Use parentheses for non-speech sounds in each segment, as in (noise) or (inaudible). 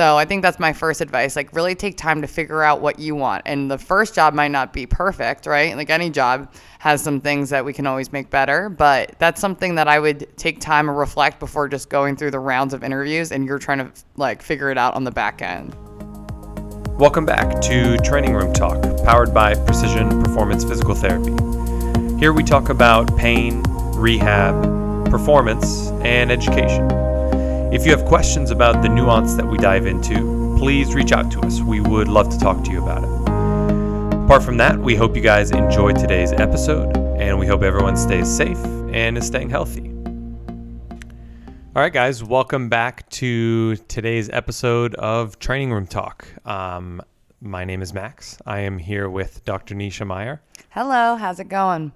So I think that's my first advice. Like, really take time to figure out what you want. And the first job might not be perfect, right? Like, any job has some things that we can always make better. But that's something that I would take time to reflect before just going through the rounds of interviews and you're trying to like figure it out on the back end. Welcome back to Training Room Talk, powered by Precision Performance Physical Therapy. Here we talk about pain, rehab, performance, and education. If you have questions about the nuance that we dive into, please reach out to us. We would love to talk to you about it. Apart from that, we hope you guys enjoyed today's episode, and we hope everyone stays safe and is staying healthy. All right, guys, welcome back to today's episode of Training Room Talk. Um, my name is Max. I am here with Dr. Nisha Meyer. Hello, how's it going?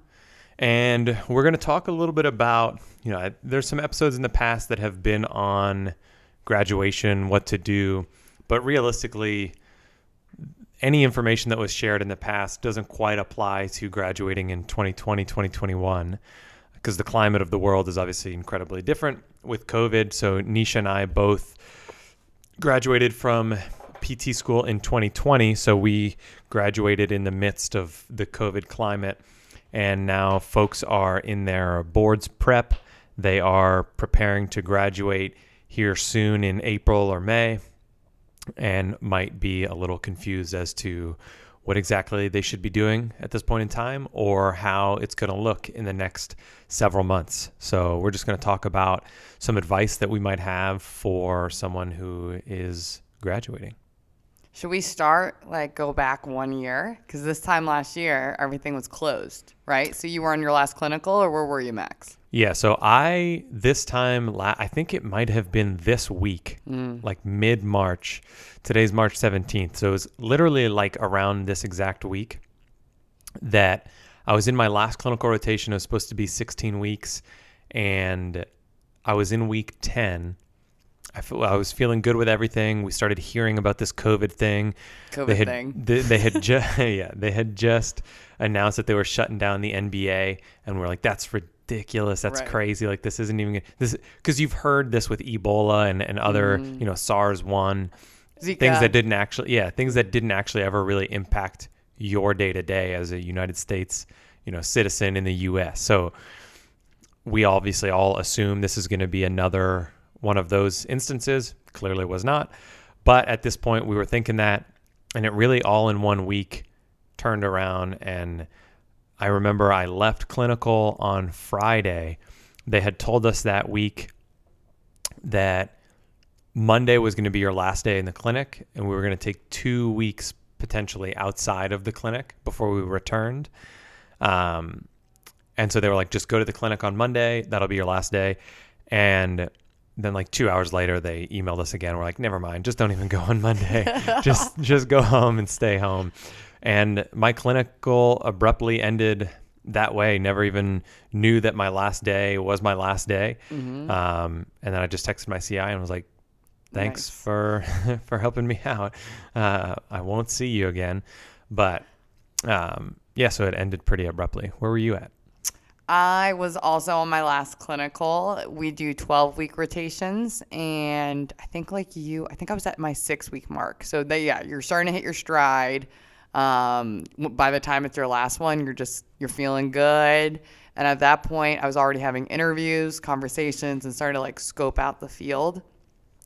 And we're going to talk a little bit about, you know, there's some episodes in the past that have been on graduation, what to do, but realistically, any information that was shared in the past doesn't quite apply to graduating in 2020, 2021 because the climate of the world is obviously incredibly different with COVID. So Nisha and I both graduated from PT school in 2020. So we graduated in the midst of the COVID climate. And now folks are in their boards prep. They are preparing to graduate here soon in April or May and might be a little confused as to what exactly they should be doing at this point in time or how it's going to look in the next several months. So, we're just going to talk about some advice that we might have for someone who is graduating. Should we start like go back one year? Because this time last year, everything was closed, right? So you were on your last clinical, or where were you, Max? Yeah, so I this time la- I think it might have been this week, mm. like mid March. Today's March 17th. So it was literally like around this exact week that I was in my last clinical rotation. It was supposed to be 16 weeks and I was in week 10 I, feel, I was feeling good with everything. We started hearing about this COVID thing. COVID they had, thing. (laughs) They, they had (laughs) just (laughs) yeah they had just announced that they were shutting down the NBA, and we're like, that's ridiculous. That's right. crazy. Like this isn't even this because you've heard this with Ebola and and other mm. you know SARS one things that didn't actually yeah things that didn't actually ever really impact your day to day as a United States you know citizen in the U.S. So we obviously all assume this is going to be another one of those instances. Clearly was not. But at this point, we were thinking that, and it really all in one week turned around. And I remember I left clinical on Friday. They had told us that week that Monday was going to be your last day in the clinic, and we were going to take two weeks potentially outside of the clinic before we returned. Um, and so they were like, just go to the clinic on Monday. That'll be your last day. And then like two hours later they emailed us again. We're like never mind. Just don't even go on monday. (laughs) Just just go home and stay home. And my clinical abruptly ended that way. Never even knew that my last day was my last day. Mm-hmm. um, and then i just texted my ci and was like thanks nice. for (laughs) for helping me out. Uh, i won't see you again. But um, yeah so it ended pretty abruptly. Where were you at I was also on my last clinical. We do 12 week rotations. And I think, like you, I think I was at my six week mark. So, they, yeah, you're starting to hit your stride. Um, by the time it's your last one, you're just, you're feeling good. And at that point, I was already having interviews, conversations, and starting to like scope out the field.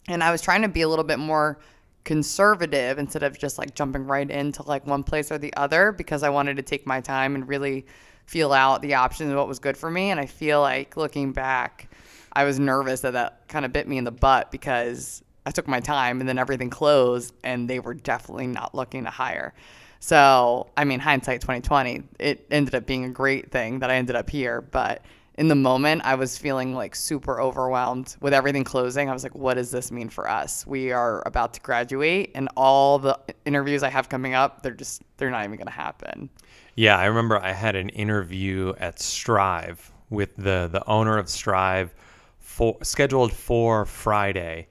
And I was trying to be a little bit more conservative instead of just like jumping right into like one place or the other because I wanted to take my time and really feel out the options of what was good for me. And I feel like looking back, I was nervous that that kind of bit me in the butt because I took my time and then everything closed and they were definitely not looking to hire. So, I mean, hindsight 2020, it ended up being a great thing that I ended up here. But in the moment, I was feeling like super overwhelmed with everything closing. I was like, what does this mean for us? We are about to graduate, and all the interviews I have coming up, they're just, they're not even going to happen. Yeah, I remember I had an interview at Strive with the the owner of Strive for scheduled for Friday,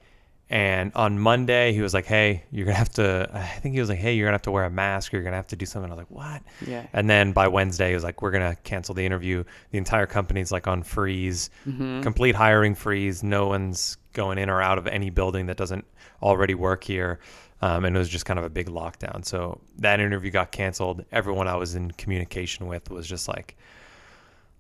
and on Monday, he was like, "Hey, you're gonna have to." I think he was like, "Hey, you're gonna have to wear a mask. Or you're gonna have to do something." I was like, "What?" Yeah. And then by Wednesday, he was like, "We're gonna cancel the interview. The entire company's like on freeze, Mm-hmm. complete hiring freeze. No one's going in or out of any building that doesn't already work here." Um, and it was just kind of a big lockdown. So that interview got canceled. Everyone I was in communication with was just like,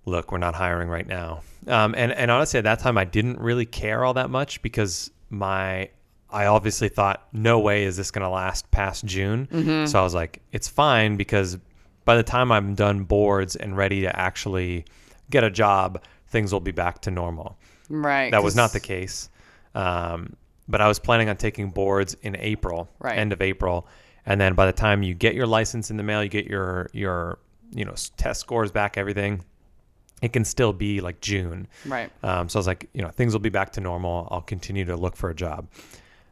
look, we're not hiring right now. Um, and, and honestly, at that time, I didn't really care all that much because my, I obviously thought, no way is this going to last past June. So I was like, it's fine because by the time I'm done boards and ready to actually get a job, things will be back to normal. Right. That was not the case. Um, but I was planning on taking boards in April, Right. end of April, and then by the time you get your license in the mail, you get your your you know test scores back, everything. It can still be like June. Right. Um, so I was like, you know, things will be back to normal. I'll continue to look for a job.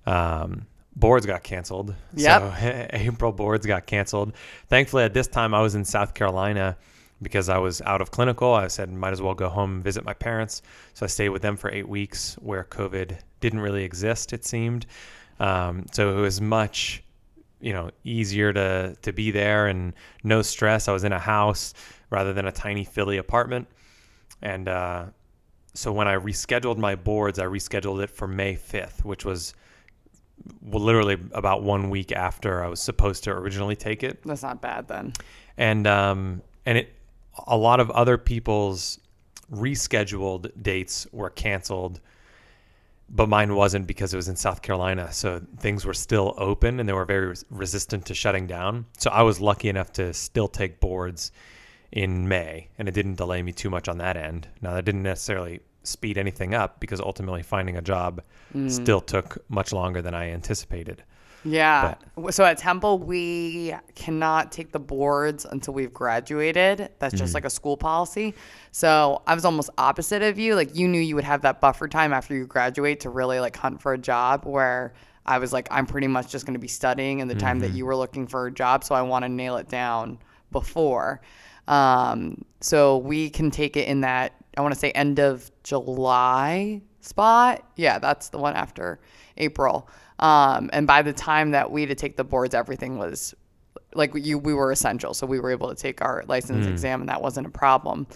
Um, boards got canceled. Yep. So (laughs) April boards got canceled. Thankfully, at this time, I was in South Carolina because I was out of clinical. I said, might as well go home and visit my parents. So I stayed with them for eight weeks where COVID didn't really exist, it seemed. Um, so it was much, you know, easier to, to be there and no stress. I was in a house rather than a tiny Philly apartment. And uh, so when I rescheduled my boards, I rescheduled it for May 5th, which was well, literally about one week after I was supposed to originally take it. That's not bad then. And um, and it a lot of other people's rescheduled dates were canceled, but mine wasn't because it was in South Carolina. So things were still open and they were very res- resistant to shutting down. So I was lucky enough to still take boards in May, and it didn't delay me too much on that end. Now that didn't necessarily speed anything up because ultimately finding a job mm. still took much longer than I anticipated. Yeah. So at Temple, we cannot take the boards until we've graduated. That's just like a school policy. So I was almost opposite of you. Like you knew you would have that buffer time after you graduate to really like hunt for a job where I was like, I'm pretty much just going to be studying in the time that you were looking for a job. So I want to nail it down before. Um, so we can take it in that, I want to say end of July spot. Yeah, that's the one after April. Um, and by the time that we had to take the boards, everything was like you, we were essential. So we were able to take our license exam and that wasn't a problem.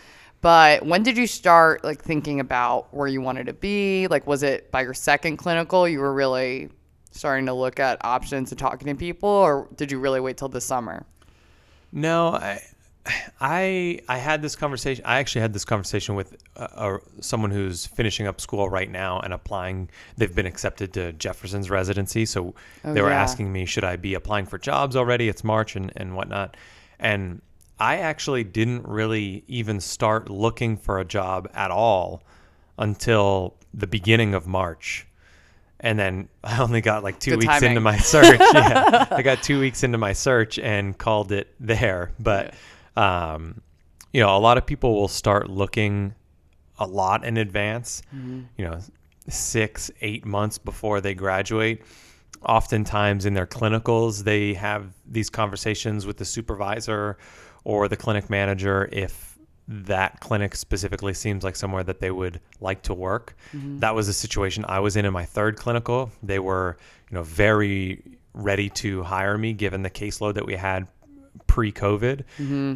But when did you start like thinking about where you wanted to be? Like, was it by your second clinical you were really starting to look at options and talking to people, or did you really wait till the summer? No, I, I, I had this conversation. I actually had this conversation with uh, uh, someone who's finishing up school right now and applying. They've been accepted to Jefferson's residency, so Oh, they were yeah. asking me, should I be applying for jobs already? It's March and and whatnot, and I actually didn't really even start looking for a job at all until the beginning of March. And then (laughs) I only got like two Good weeks timing. into my search. (laughs) yeah. I got two weeks into my search and called it there. But, um, you know, a lot of people will start looking a lot in advance, you know, six, eight months before they graduate. Oftentimes in their clinicals, they have these conversations with the supervisor or the clinic manager if that clinic specifically seems like somewhere that they would like to work. That was a situation I was in in my third clinical. They were, you know, very ready to hire me given the caseload that we had pre-COVID,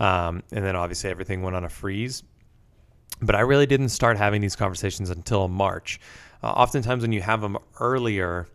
um, and then obviously everything went on a freeze. But I really didn't start having these conversations until March. Uh, oftentimes, when you have them earlier,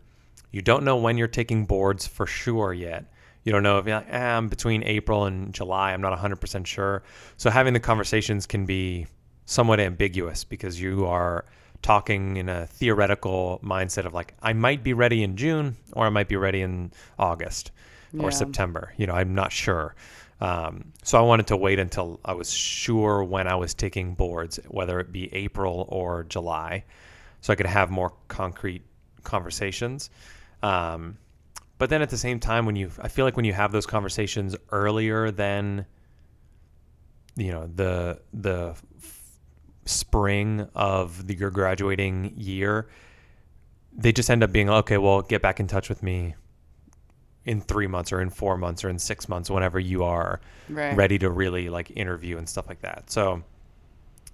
you don't know when you're taking boards for sure yet. You don't know if you're like, eh, I'm between April and July. I'm not 100% sure. So having the conversations can be somewhat ambiguous because you are talking in a theoretical mindset of like, I might be ready in June or I might be ready in August Yeah. or September. You know, I'm not sure. Um, so I wanted to wait until I was sure when I was taking boards, whether it be April or July, so I could have more concrete conversations. Um, but then at the same time, when you, I feel like when you have those conversations earlier than, you know, the the spring of the, your graduating year, they just end up being okay. Well, get back in touch with me in three months or in four months or in six months, whenever you are Right. ready to really like interview and stuff like that. So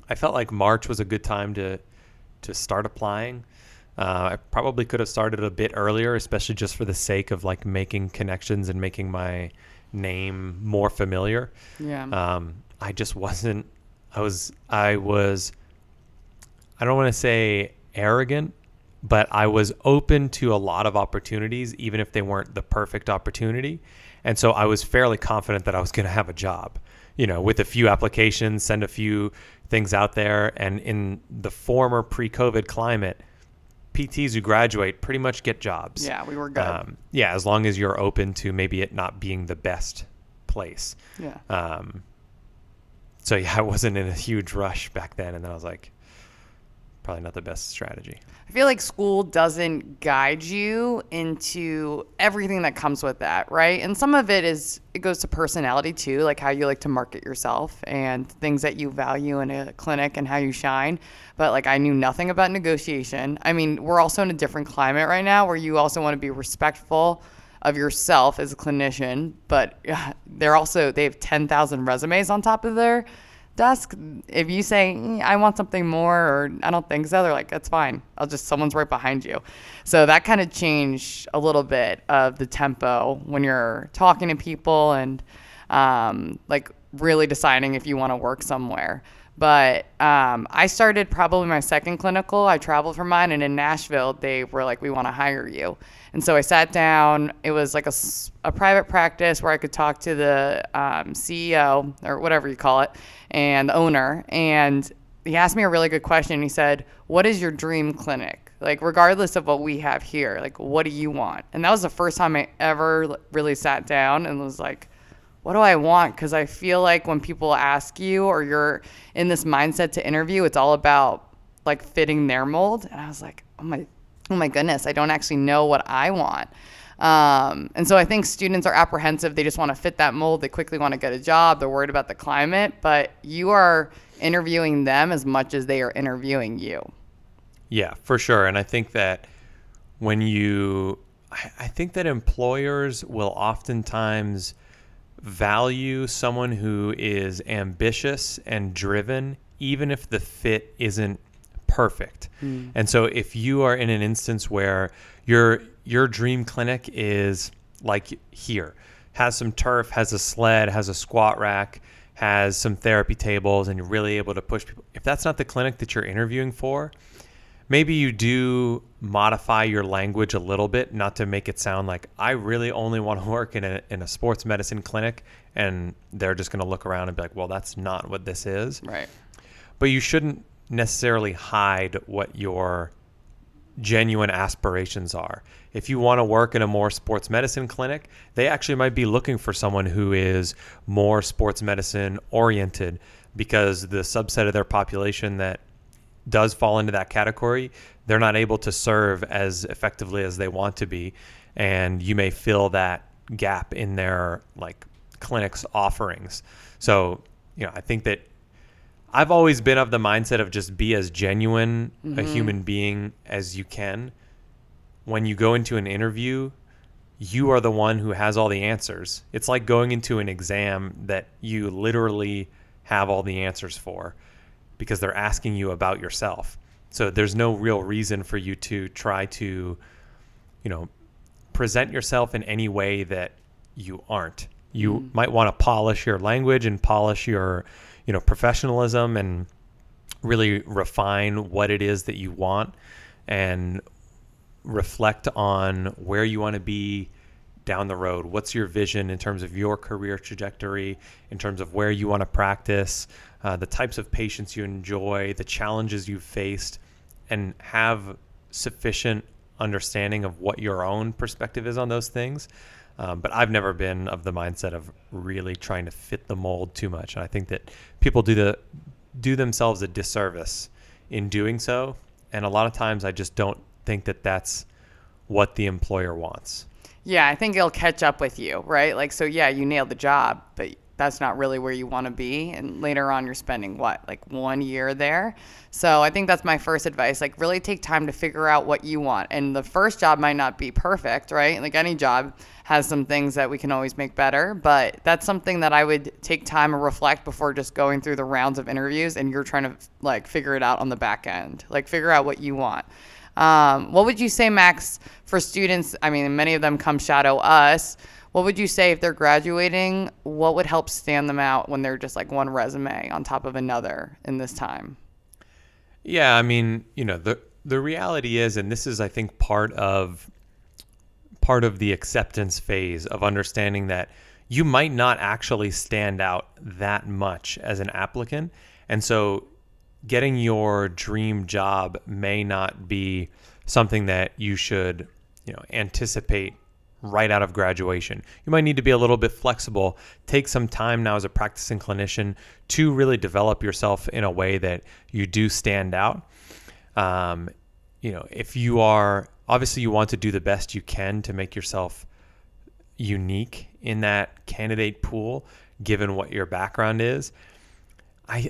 I felt like March was a good time to to start applying. Uh, I probably could have started a bit earlier, especially just for the sake of like making connections and making my name more familiar. Yeah. Um, I just wasn't. I was. I was. I don't want to say arrogant, but I was open to a lot of opportunities, even if they weren't the perfect opportunity. And so I was fairly confident that I was going to have a job. You know, with a few applications, send a few things out there, and in the former pre-COVID climate PTs who graduate pretty much get jobs. Yeah, we were good. Um, yeah, as long as you're open to maybe it not being the best place. Yeah. Um, so yeah, I wasn't in a huge rush back then, and then I was like, probably not the best strategy. I feel like school doesn't guide you into everything that comes with that, right? And some of it is it goes to personality too, like how you like to market yourself and things that you value in a clinic and how you shine. But like I knew nothing about negotiation. I mean, we're also in a different climate right now where you also want to be respectful of yourself as a clinician, but (laughs) they're also they have 10,000 resumes on top of their desk, if you say, mm, I want something more, or I don't think so, they're like, that's fine. I'll just, someone's right behind you. So that kind of changed a little bit of the tempo when you're talking to people and um, like really deciding if you want to work somewhere. But um, I started probably my second clinical. I traveled for mine, and in Nashville, they were like, "We want to hire you." And so I sat down. It was like a, a private practice where I could talk to the um, CEO or whatever you call it, and the owner. And he asked me a really good question. He said, "What is your dream clinic?" Like, regardless of what we have here, like, what do you want? And that was the first time I ever really sat down and was like, what do I want? Because I feel like when people ask you or you're in this mindset to interview, it's all about like fitting their mold. And I was like, oh my, oh my goodness, I don't actually know what I want. Um, and so I think students are apprehensive. They just want to fit that mold. They quickly want to get a job. They're worried about the climate, but you are interviewing them as much as they are interviewing you. Yeah, for sure. And I think that when you, I think that employers will oftentimes value someone who is ambitious and driven, even if the fit isn't perfect. Mm. And so if you are in an instance where your your dream clinic is like here, has some turf, has a sled, has a squat rack, has some therapy tables, and you're really able to push people. If that's not the clinic that you're interviewing for, maybe you do modify your language a little bit, not to make it sound like I really only want to (laughs) work in a, in a sports medicine clinic and they're just going to look around and be like, well, that's not what this is. Right. But you shouldn't necessarily hide what your genuine aspirations are. If you want to work in a more sports medicine clinic, they actually might be looking for someone who is more sports medicine oriented because the subset of their population that does fall into that category, they're not able to serve as effectively as they want to be. And you may fill that gap in their like clinic's offerings. So, you know, I think that I've always been of the mindset of just be as genuine mm-hmm. a human being as you can. When you go into an interview, you are the one who has all the answers. It's like going into an exam that you literally have all the answers for because they're asking you about yourself. So there's no real reason for you to try to, you know, present yourself in any way that you aren't. You mm. might want to polish your language and polish your, you know, professionalism and really refine what it is that you want and reflect on where you want to be down the road. What's your vision in terms of your career trajectory, in terms of where you want to practice, uh, the types of patients you enjoy, the challenges you've faced, and have sufficient understanding of what your own perspective is on those things. Um, but I've never been of the mindset of really trying to fit the mold too much. And I think that people do the do themselves a disservice in doing so. And a lot of times, I just don't think that that's what the employer wants. Yeah, I think it'll catch up with you, right? Like, so yeah, you nailed the job, but that's not really where you want to be. And later on, you're spending what, like one year there. So I think that's my first advice. Like, really take time to figure out what you want. And the first job might not be perfect, right? Like, any job has some things that we can always make better. But that's something that I would take time and reflect before just going through the rounds of interviews and you're trying to like figure it out on the back end. Like, figure out what you want. Um, what would you say, Max, for students? I mean, many of them come shadow us. What would you say if they're graduating? What would help stand them out when they're just like one resume on top of another in this time? Yeah, I mean, you know, the the reality is, and this is, I think, part of part of the acceptance phase of understanding that you might not actually stand out that much as an applicant. And so getting your dream job may not be something that you should, you know, anticipate right out of graduation. You might need to be a little bit flexible, take some time now as a practicing clinician to really develop yourself in a way that you do stand out. Um, you know, if you are obviously you want to do the best you can to make yourself unique in that candidate pool, given what your background is. I,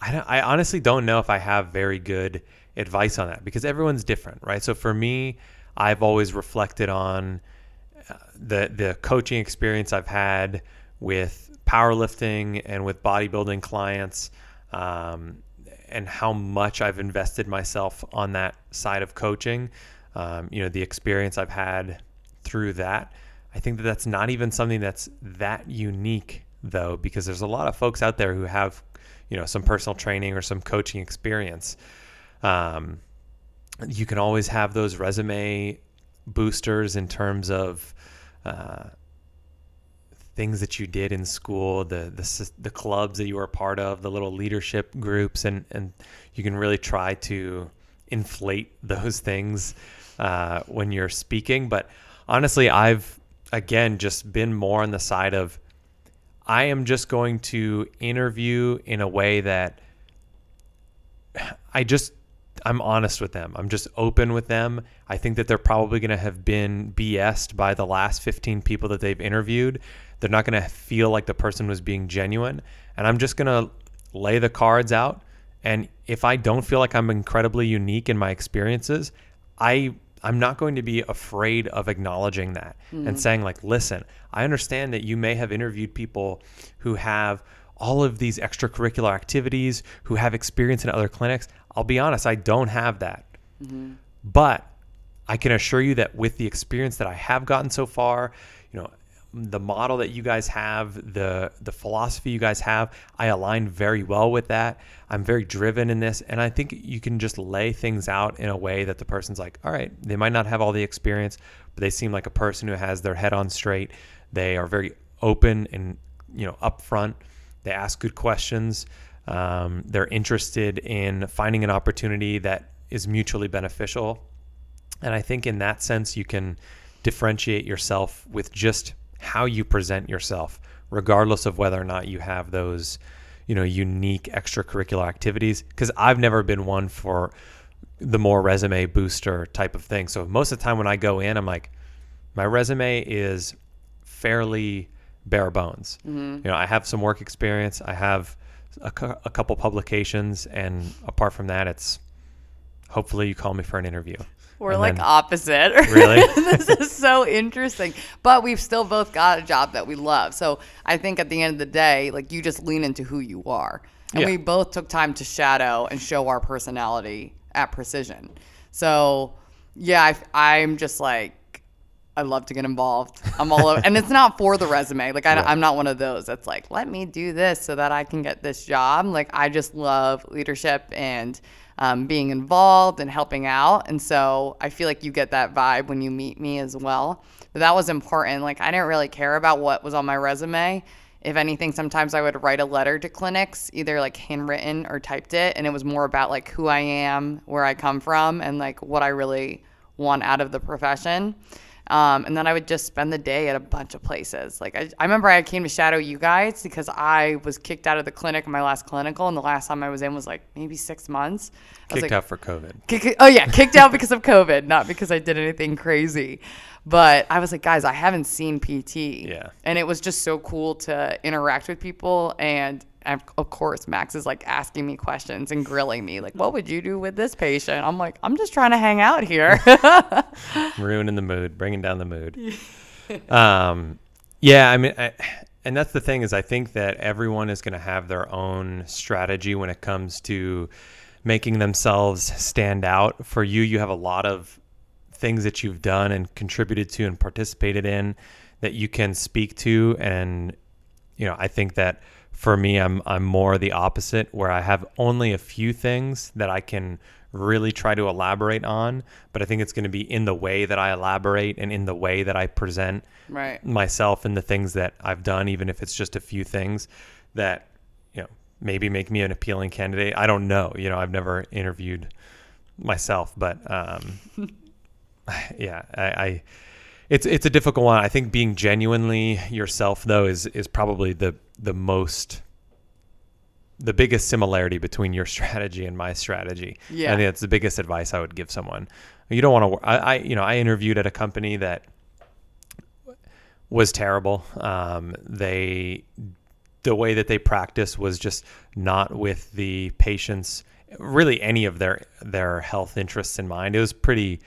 I, I honestly don't know if I have very good advice on that because everyone's different, right? So for me, I've always reflected on uh, the the coaching experience I've had with powerlifting and with bodybuilding clients, um, and how much I've invested myself on that side of coaching. Um, you know, the experience I've had through that. I think that that's not even something that's that unique though, because there's a lot of folks out there who have, you know, some personal training or some coaching experience. Um, you can always have those resume boosters in terms of uh, things that you did in school, the, the the clubs that you were a part of, the little leadership groups, and and you can really try to inflate those (laughs) things uh, when you're speaking. But honestly, I've again just been more on the side of I am just going to interview in a way that (sighs) I just I'm honest with them. I'm just open with them. I think that they're probably going to have been BS'd by the last 15 people that they've interviewed. They're not going to feel like the person was being genuine. And I'm just going to lay the cards out. And if I don't feel like I'm incredibly unique in my experiences, I I'm not going to be afraid of acknowledging that mm. and saying like, listen, I understand that you may have interviewed people who have all of these extracurricular activities, who have experience in other clinics. I'll be honest, I don't have that. Mm-hmm. But I can assure you that with the experience that I have gotten so far, you know, the model that you guys have, the the philosophy you guys have, I align very well with that. I'm very driven in this, and I think you can just lay things out in a way that the person's like, all right, they might not have all the experience, but they seem like a person who has their head on straight. They are very open and you know upfront. They ask good questions. Um, they're interested in finding an opportunity that is mutually beneficial, and I think in that sense you can differentiate yourself with just how you present yourself, regardless of whether or not you have those, you know, unique extracurricular activities. Because I've never been one for the more resume booster type of thing. So most of the time when I go in, I'm like, my resume is fairly bare bones. Mm-hmm. You know, I have some work experience, I have a, cu- a couple publications, and apart from that, it's hopefully you call me for an interview. We're and like then, opposite. (laughs) Really? this is so interesting. But we've still both got a job that we love. So I think at the end of the day, like you just lean into who you are. And yeah. we both took time to shadow and show our personality at precision. So yeah, I, am just like, I love to get involved. I'm all over, and it's not for the resume. Like I, am not one of those that's like, let me do this so that I can get this job. Like I just love leadership and um, being involved and helping out. And so I feel like you get that vibe when you meet me as well. But that was important. Like I didn't really care about what was on my resume. If anything, sometimes I would write a letter to clinics, either like handwritten or typed it. And it was more about like who I am, where I come from, and like what I really want out of the profession. Um, and then I would just spend the day at a bunch of places. Like I, I remember I came to shadow you guys because I was kicked out of the clinic in my last clinical, and the last time I was in was like maybe six months. kicked like, out for COVID. Kick, oh yeah, kicked out because of COVID, not because I did anything crazy. But I was like, guys, I haven't seen PT. Yeah. And it was just so cool to interact with people and of course max is like asking me questions and grilling me like what would you do with this patient? I'm like i'm just trying to hang out here. (laughs) Ruining the mood bringing down the mood. (laughs) Um, yeah i mean I, and that's the thing is i think that everyone is going to have their own strategy when it comes to making themselves stand out. For you, you have a lot of things that you've done and contributed to and participated in that you can speak to. And you know, I think that for me I'm I'm more the opposite where I have only a few things that I can really try to elaborate on, but I think it's going to be in the way that I elaborate and in the way that I present right. myself and the things that I've done even if it's just a few things that you know maybe make me an appealing candidate. I don't know, you know, I've never interviewed myself, but um (laughs) yeah, I, I it's it's a difficult one. I think being genuinely yourself though is is probably the the most the biggest similarity between your (laughs) strategy and my strategy. Yeah. I think that's the biggest advice I would give someone. You don't want to. I, I you know I interviewed at a company that was terrible. Um, they the way that they practice was just not with the patients really any of their their health interests in mind. It was pretty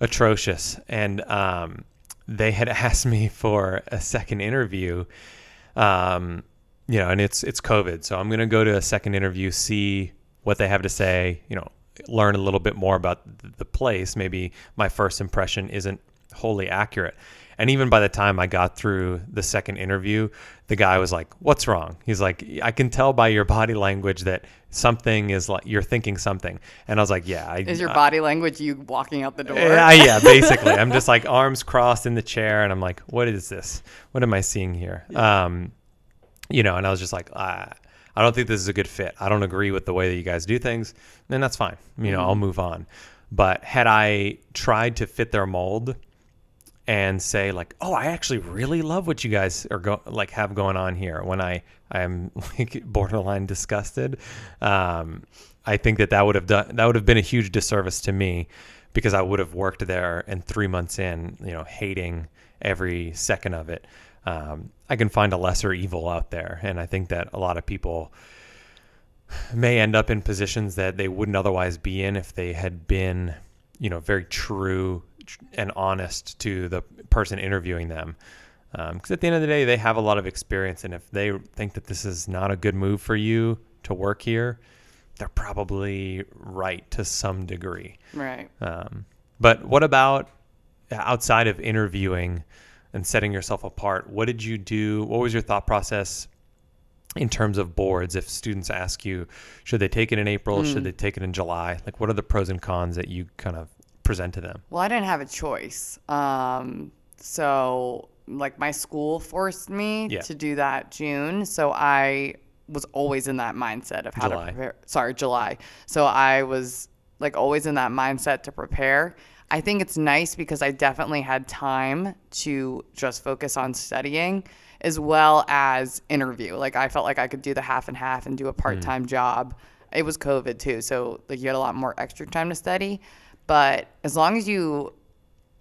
atrocious. And um, they had (laughs) asked me for a second interview. Um, you know, and it's it's COVID, so I'm gonna go to a second interview, see what they have to say. You know, learn a little bit more about the place. Maybe my first impression isn't wholly accurate. And even by the time I got through the second interview, the guy was like, "What's wrong?" He's like, "I can tell by your body language that something is like you're thinking something." And I was like, "Yeah." I, Is your body language you walking out the door? yeah, yeah, (laughs) basically. I'm just like arms crossed in the chair, and I'm like, "What is this? What am I seeing here?" Um, you know, and I was just like, ah, "I don't think this is a good fit. I don't agree with the way that you guys do things." Then that's fine. You know, I'll move on. But had I tried to fit their mold and say like, "Oh, I actually really love what you guys are go- like have going on here," when I I am (laughs) like borderline disgusted, um, I think that that would have done that would have been a huge disservice to me because I would have worked there and three months in, you know, hating every second of it. Um, I can find a lesser evil out there, and I think that a lot of people may end up in positions that they wouldn't otherwise be in if they had been, you know, very true and honest to the person interviewing them. Because um, at the end of the day, they have a lot of experience, and if they think that this is not a good move for you to work here, they're probably right to some degree. Right. Um, but what about outside of interviewing and setting yourself apart? What did you do? What was your thought process in terms of boards? If students ask you, should they take it in April? Should they take it in July? Like, what are the pros and cons that you kind of present to them? Well, I didn't have a choice. Um, so, like, my school forced me Yeah. to do that June. So, I was always in that mindset of how July. to prepare. Sorry, July. So, I was like always in that mindset to prepare. I think it's nice because I definitely had time to just focus on studying as well as interview. Like, I felt like I could do the half and half and do a part time job. It was COVID too. So, like, you had a lot more extra time to study. But as long as you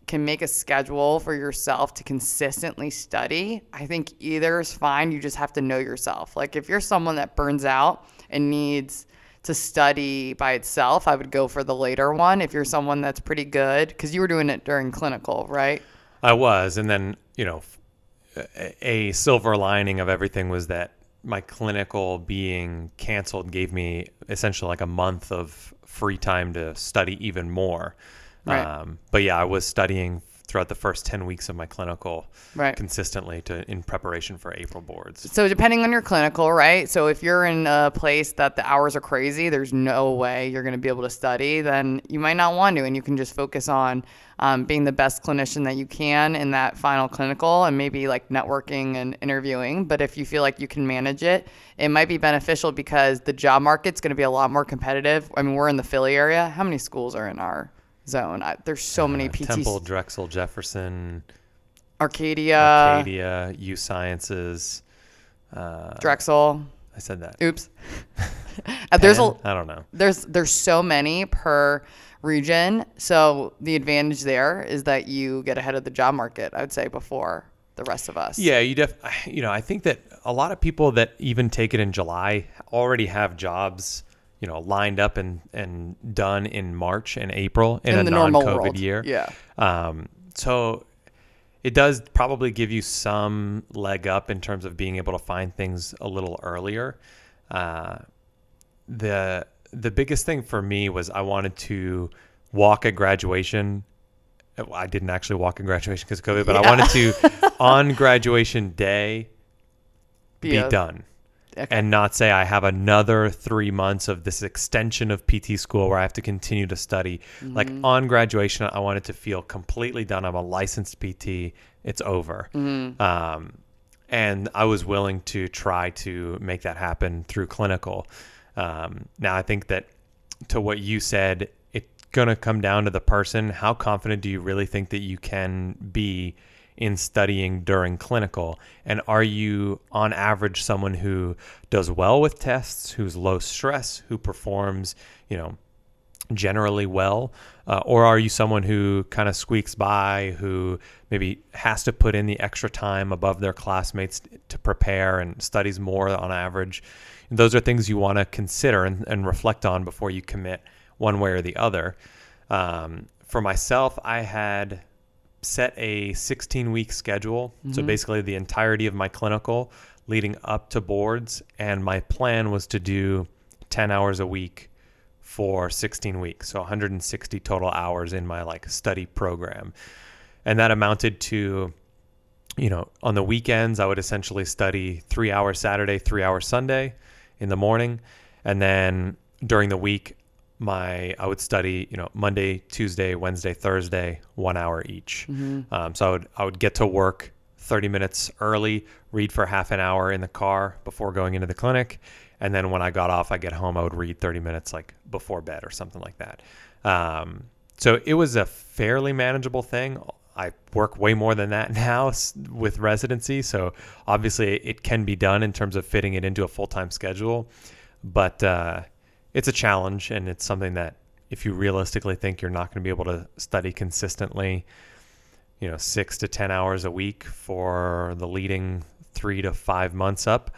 can make a schedule for yourself to consistently study, I think either is fine. You just have to know yourself. Like if you're someone that burns out and needs to study by itself, I would go for the later one. If you're someone that's pretty good, because you were doing it during clinical, right? I was, and then you know, a, silver lining of everything was that my clinical being canceled gave me essentially like a month of free time to study even more. Right. Um, but yeah, I was studying throughout the first ten weeks of my clinical Right. consistently to in preparation for April boards. So depending on your clinical, right? So if you're in a place that the hours are crazy, there's no way you're going to be able to study, then you might not want to, and you can just focus on um, being the best clinician that you can in that final clinical, and maybe like networking and interviewing. But if you feel like you can manage it, it might be beneficial because the job market's going to be a lot more competitive. I mean, we're in the Philly area. How many schools are in our zone? I, there's so many Uh, PT Temple, Drexel, Jefferson, Arcadia, Arcadia, U Sciences. Uh, Drexel. I said that. Oops. (laughs) Uh, there's a. I don't know. there's there's so many per region. So the advantage there is that you get ahead of the job market. I would say before the rest of us. Yeah, you def. You know, I think that a lot of people that even take it in July already have jobs, you know, lined up and and done in March and April in, In a non-COVID year. yeah. Um, so it does probably give you some leg up in terms of being able to find things a little earlier. Uh, the the biggest thing for me was I wanted to walk at graduation. I didn't actually walk at graduation because of COVID, but yeah. I wanted to (laughs) on graduation day be, be a, done. Okay. And not say I have another three months of this extension of PT school where I have to continue to study. Mm-hmm. Like on graduation, I wanted to feel completely done. I'm a licensed PT. It's over. Mm-hmm. Um, and I was willing to try to make that happen through clinical. Um, now, I think that to what you said, it's going to come down to the person. How confident do you really think that you can be in studying during clinical? And are you, on average, someone who does well with tests, who's low stress, who performs, you know, generally well? Uh, or are you someone who kind of squeaks by, who maybe has to put in the extra time above their classmates to prepare and studies more on average? And those are things you want to consider and, and, reflect on before you commit one way or the other. Um, for myself, I had set a 16 week schedule. Mm-hmm. So basically, the entirety of my clinical leading up to boards. And my plan was to do 10 hours a week for 16 weeks, so 160 total hours in my like study program. And that amounted to you know, on the weekends I would essentially study 3 hours Saturday, 3 hours Sunday in the morning, and then during the week my I would study, you know, Monday, Tuesday, Wednesday, Thursday, 1 hour each. Mm-hmm. Um, so I would I would get to work 30 minutes early, read for half an hour in the car before going into the clinic, and then when I got off, I get home, I would read 30 minutes like before bed or something like that. Um, so it was a fairly manageable thing. I work way more than that (laughs) now with residency, so obviously it can be done in terms of fitting it into a full time schedule. But uh, it's a challenge, and it's something that if you realistically think you're not going to be able to study consistently, you know, six to ten hours a week for the leading three to five months up,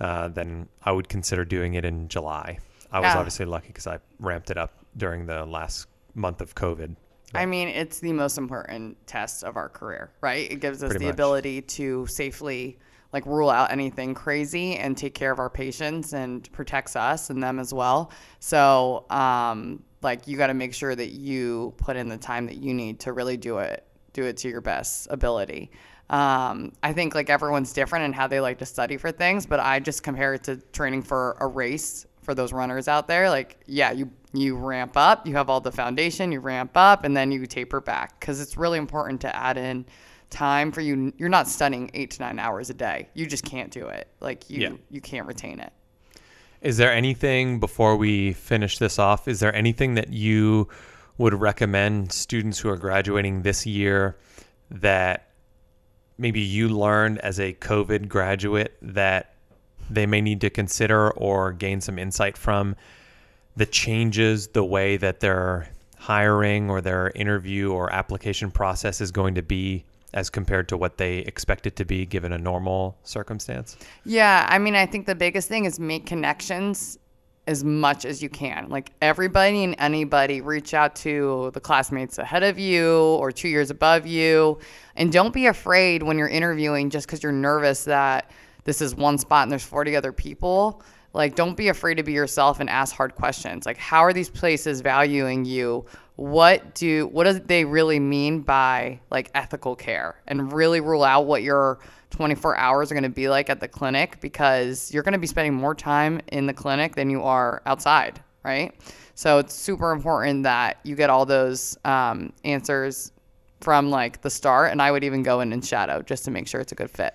uh, then I would consider doing it in July. I was obviously lucky because I ramped it up during the last month of COVID. I mean, it's the most important test of our career, right? It gives us the much. ability to safely like rule out anything crazy and take care of our patients and protects us and them as well. So, um, like you got to make sure that you put in the time that you need to really do it, do it to your best ability. Um, I think like everyone's different in how they like to study for things, but I just compare it to training for a race for those runners out there. Like, yeah, you you ramp up, you have all the foundation, you ramp up, and then you taper back because it's really important to add in time for you. You're not studying eight to nine hours a day. You just can't do it. Like you yeah. you can't retain it. Is there anything before we finish this off? Is there anything that you would recommend students who are graduating this year that maybe you learned as a COVID graduate that they may need to consider or gain some insight from the changes the way that their hiring or their interview or application process is going to be as compared to what they expect it to be given a normal circumstance? Yeah, I mean, I think the biggest thing is make connections as much as you can. Like everybody and anybody, reach out to the classmates ahead of you or two years above you. And don't be afraid when you're interviewing just because you're nervous that this is one spot and there's 40 other people. Like, don't be afraid to be yourself and ask hard questions. Like, how are these places valuing you? What do what do they really mean by like ethical care? And really rule out what your 24 hours are going to be like at the clinic because you're going to be spending more time in the clinic than you are outside, right? So it's super important that you get all those um, answers from like the start. And I would even go in and shadow just to make sure it's a good fit.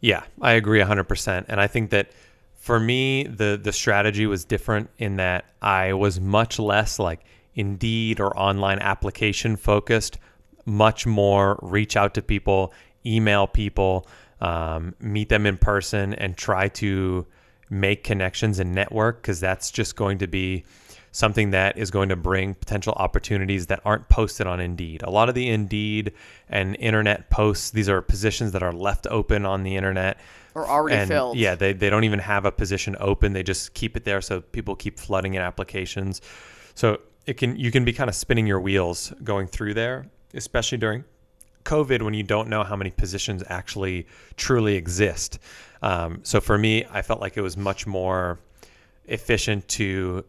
Yeah, I agree 100%. And I think that for me, the, the strategy was different in that I was much less like Indeed or online application focused, much more reach out to people, email people um, meet them in person and try to make connections and network because that's just going to be something that is going to bring potential opportunities that aren't posted on Indeed. A lot of the Indeed and internet posts, these are positions that are left open on the internet. Or already and filled. Yeah, they, they don't even have a position open. They just keep it there so people keep flooding in applications. So it can you can be kind of spinning your wheels going through there, especially during COVID when you don't know how many positions actually truly exist. Um, so for me, I felt like it was much more efficient to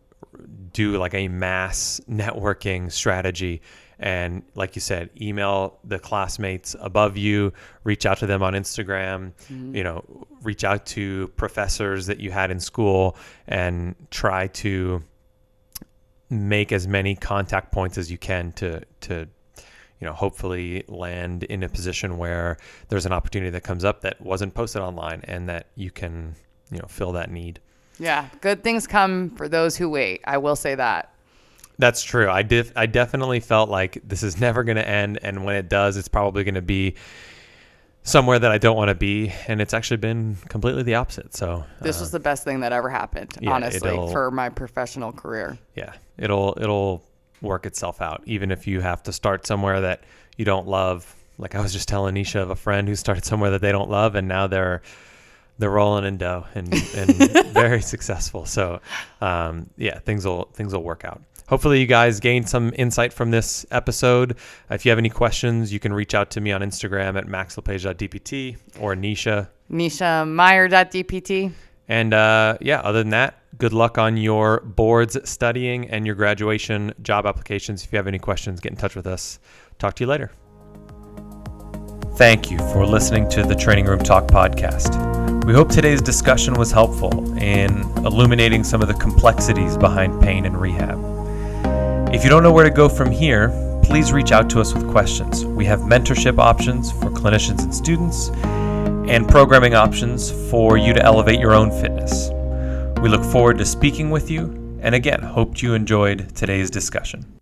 do like a mass networking strategy and like you said email the classmates above you reach out to them on instagram mm-hmm. you know reach out to professors that you had in school and try to make as many contact points as you can to to you know hopefully land in a position where there's an opportunity that comes up that wasn't posted online and that you can you know fill that need yeah good things come for those who wait i will say that that's true. I did. I definitely felt like this is (laughs) never going to end, and when it does, it's probably going to be somewhere that I don't want to be, and it's actually been completely the opposite. So this uh, was the best thing that ever happened, yeah, honestly, for my professional career. Yeah, it'll it'll work itself out, even if you have to start somewhere that you don't love. Like I was just telling Nisha of a friend who started somewhere that they don't love, and now they're they're rolling in dough and, and (laughs) very successful. So um, yeah, things will things will work out hopefully you guys gained some insight from this episode. If you have any questions, you can reach out to me on Instagram at maxlepage.dpt or Nisha. NishaMeyer.dpt. And uh, yeah, other than that, good luck on your boards studying and your graduation job applications. If you have any questions, get in touch with us. Talk to you later. Thank you for listening to the Training Room Talk podcast. We hope today's discussion was helpful in illuminating some of the complexities behind pain and rehab. If you don't know where to go from here, please reach out to us with questions. We have mentorship options for clinicians and students, and programming options for you to elevate your own fitness. We look forward to speaking with you, and again, hope you enjoyed today's discussion.